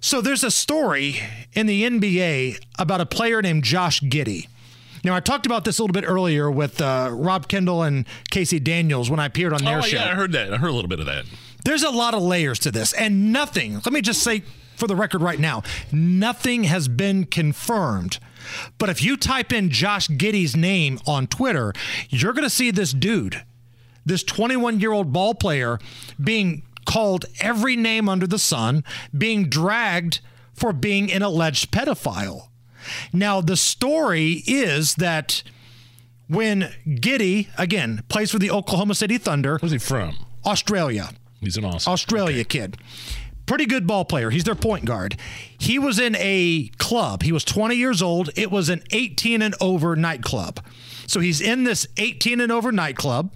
So there's a story in the NBA about a player named Josh Giddey. Now, I talked about this a little bit earlier with uh, Rob Kendall and Casey Daniels when I appeared on their oh, show. yeah, I heard that. I heard a little bit of that. There's a lot of layers to this, and nothing, let me just say for the record right now, nothing has been confirmed. But if you type in Josh Giddey's name on Twitter, you're going to see this dude, this 21 year old ball player, being called every name under the sun, being dragged for being an alleged pedophile. Now, the story is that when Giddey, again, plays for the Oklahoma City Thunder. Where's he from? Australia. He's an awesome Australia okay. kid. Pretty good ball player. He's their point guard. He was in a club. He was 20 years old. It was an 18 and over nightclub. So he's in this 18 and over nightclub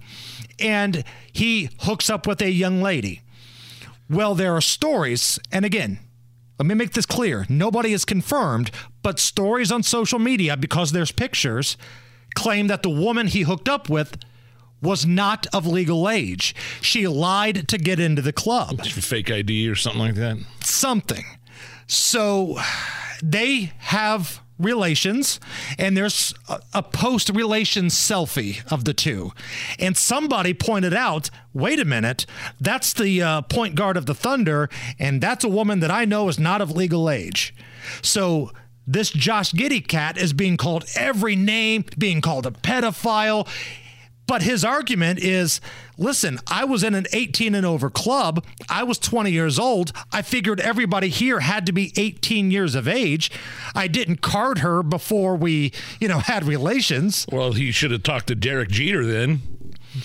and he hooks up with a young lady. Well, there are stories, and again, let me make this clear. Nobody is confirmed, but stories on social media, because there's pictures, claim that the woman he hooked up with was not of legal age. She lied to get into the club. Fake ID or something like that? Something. So they have relations and there's a, a post relation selfie of the two. And somebody pointed out wait a minute that's the uh, point guard of the thunder and that's a woman that i know is not of legal age. So this josh giddey cat is being called every name being called a pedophile but his argument is listen, I was in an 18 and over club. I was 20 years old. I figured everybody here had to be 18 years of age. I didn't card her before we, you know, had relations. Well, he should have talked to Derek Jeter then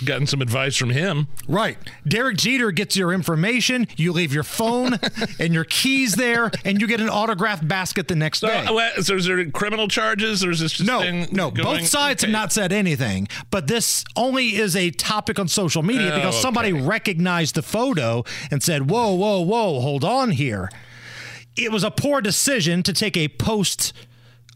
gotten some advice from him. Right. Derek Jeter gets your information. You leave your phone and your keys there, and you get an autographed basket the next so, day. Uh, so, is there criminal charges, or is this just no? no. Going? Both sides okay. have not said anything, but this only is a topic on social media because okay. somebody recognized the photo and said, "Whoa, whoa, whoa! Hold on here." It was a poor decision to take a post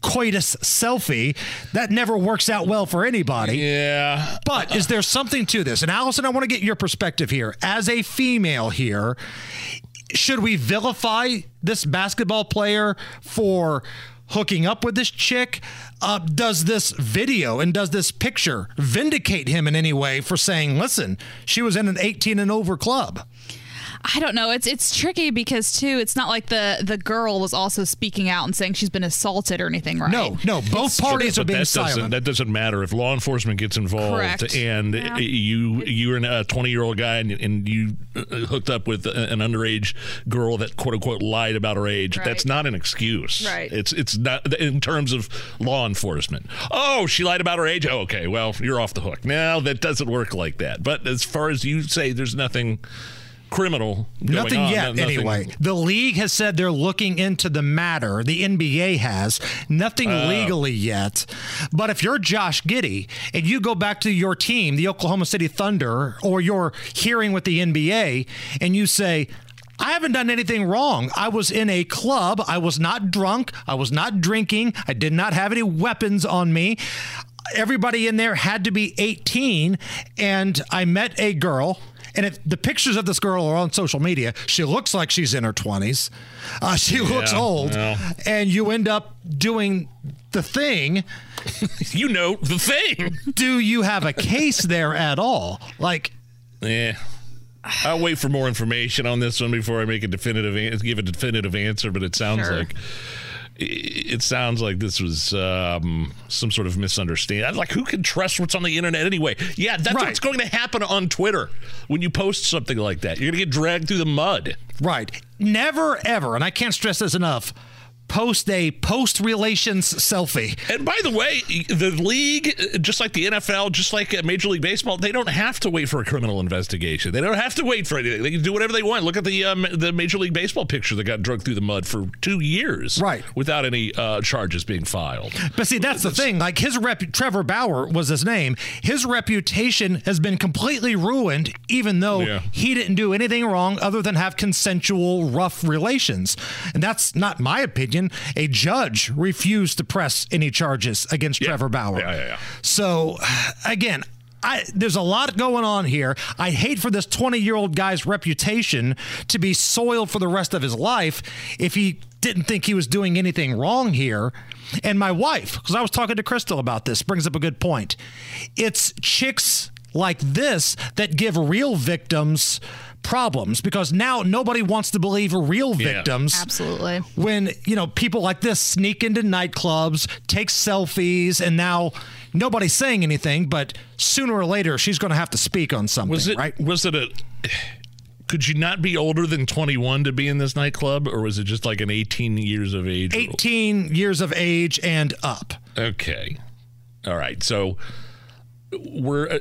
coitus selfie. That never works out well for anybody. Yeah. But is there something to this? And Allison, I want to get your perspective here. As a female here, should we vilify this basketball player for hooking up with this chick? Uh, does this video and does this picture vindicate him in any way for saying, listen, she was in an 18 and over club? I don't know. It's it's tricky because too, it's not like the the girl was also speaking out and saying she's been assaulted or anything, right? No, no. Both it's parties are being that silent. Doesn't, that doesn't matter if law enforcement gets involved Correct. and yeah. you you're a 20 year old guy and, and, you uh, hooked up with an underage girl that quote unquote lied about her age. Right. That's not an excuse. Right. It's it's not in terms of law enforcement. Oh, she lied about her age. Oh, okay. Well, you're off the hook. Now that doesn't work like that. But as far as you say, there's nothing criminal. Nothing on. yet, nothing. anyway. The league has said they're looking into the matter. The NBA has. Nothing uh, legally yet. But if you're Josh Giddey and you go back to your team, the Oklahoma City Thunder, or you're hearing with the NBA, and you say, I haven't done anything wrong. I was in a club. I was not drunk. I was not drinking. I did not have any weapons on me everybody in there had to be 18 and I met a girl and if the pictures of this girl are on social media, she looks like she's in her 20s. Uh, she yeah, looks old. Yeah. And you end up doing the thing. you know the thing. Do you have a case there at all? Like, yeah. I'll wait for more information on this one before I make a definitive give a definitive answer. But it sounds sure. like it sounds like this was um, some sort of misunderstanding. Like, who can trust what's on the internet anyway? Yeah, that's right. what's going to happen on Twitter when you post something like that. You're going to get dragged through the mud. Right. Never, ever, and I can't stress this enough post a post relations selfie. And by the way, the league, just like the NFL, just like Major League Baseball, they don't have to wait for a criminal investigation. They don't have to wait for anything. They can do whatever they want. Look at the um, the Major League Baseball picture that got dragged through the mud for two years, right, without any uh, charges being filed. But see, that's the thing. Like his rep, Trevor Bauer was his name. His reputation has been completely ruined, even though Yeah. he didn't do anything wrong other than have consensual rough relations. And that's not my opinion. A judge refused to press any charges against Trevor Bauer. Yeah, yeah, yeah. So again. I, there's a lot going on here. I hate for this 20 year old guy's reputation to be soiled for the rest of his life if he didn't think he was doing anything wrong here. And my wife, because I was talking to Crystal about this, brings up a good point. It's chicks like this that give real victims problems because now nobody wants to believe real Yeah. victims Absolutely. when you know people like this sneak into nightclubs, take selfies, and now nobody's saying anything. But sooner or later, she's going to have to speak on something, Was it right? was it a could you not be older than 21 to be in this nightclub or was it just like an 18 years of age rule? 18 years of age and up. Okay. All right. So we're uh,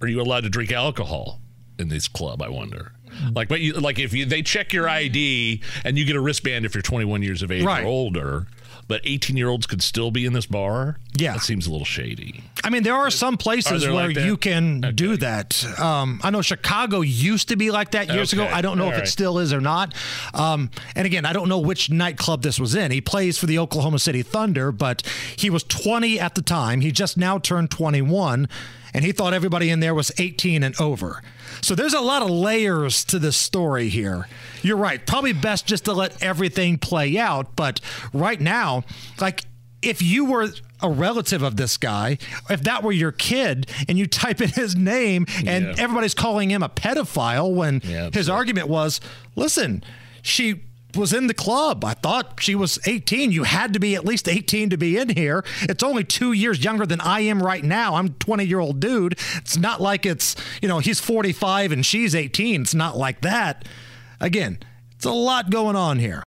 are you allowed to drink alcohol in this club, I wonder? Like but you like if you they check your ID and you get a wristband if you're 21 years of age Right. or older, but 18 year olds could still be in this bar? Yeah. That seems a little shady. I mean, there are some places there where like you can do that. Um, I know Chicago used to be like that years ago. I don't know All if it still is or not. Um, and again, I don't know which nightclub this was in. He plays for the Oklahoma City Thunder, but he was 20 at the time. He just now turned 21, and he thought everybody in there was 18 and over. So there's a lot of layers to this story here. You're right. Probably best just to let everything play out. But right now, like if you were a relative of this guy, if that were your kid and you type in his name and Yeah. everybody's calling him a pedophile when Yeah, his argument was, listen, she was in the club. I thought she was 18. You had to be at least 18 to be in here. It's only two years younger than I am right now. I'm 20 year old dude. It's not like it's, you know, he's 45 and she's 18. It's not like that. Again, it's a lot going on here.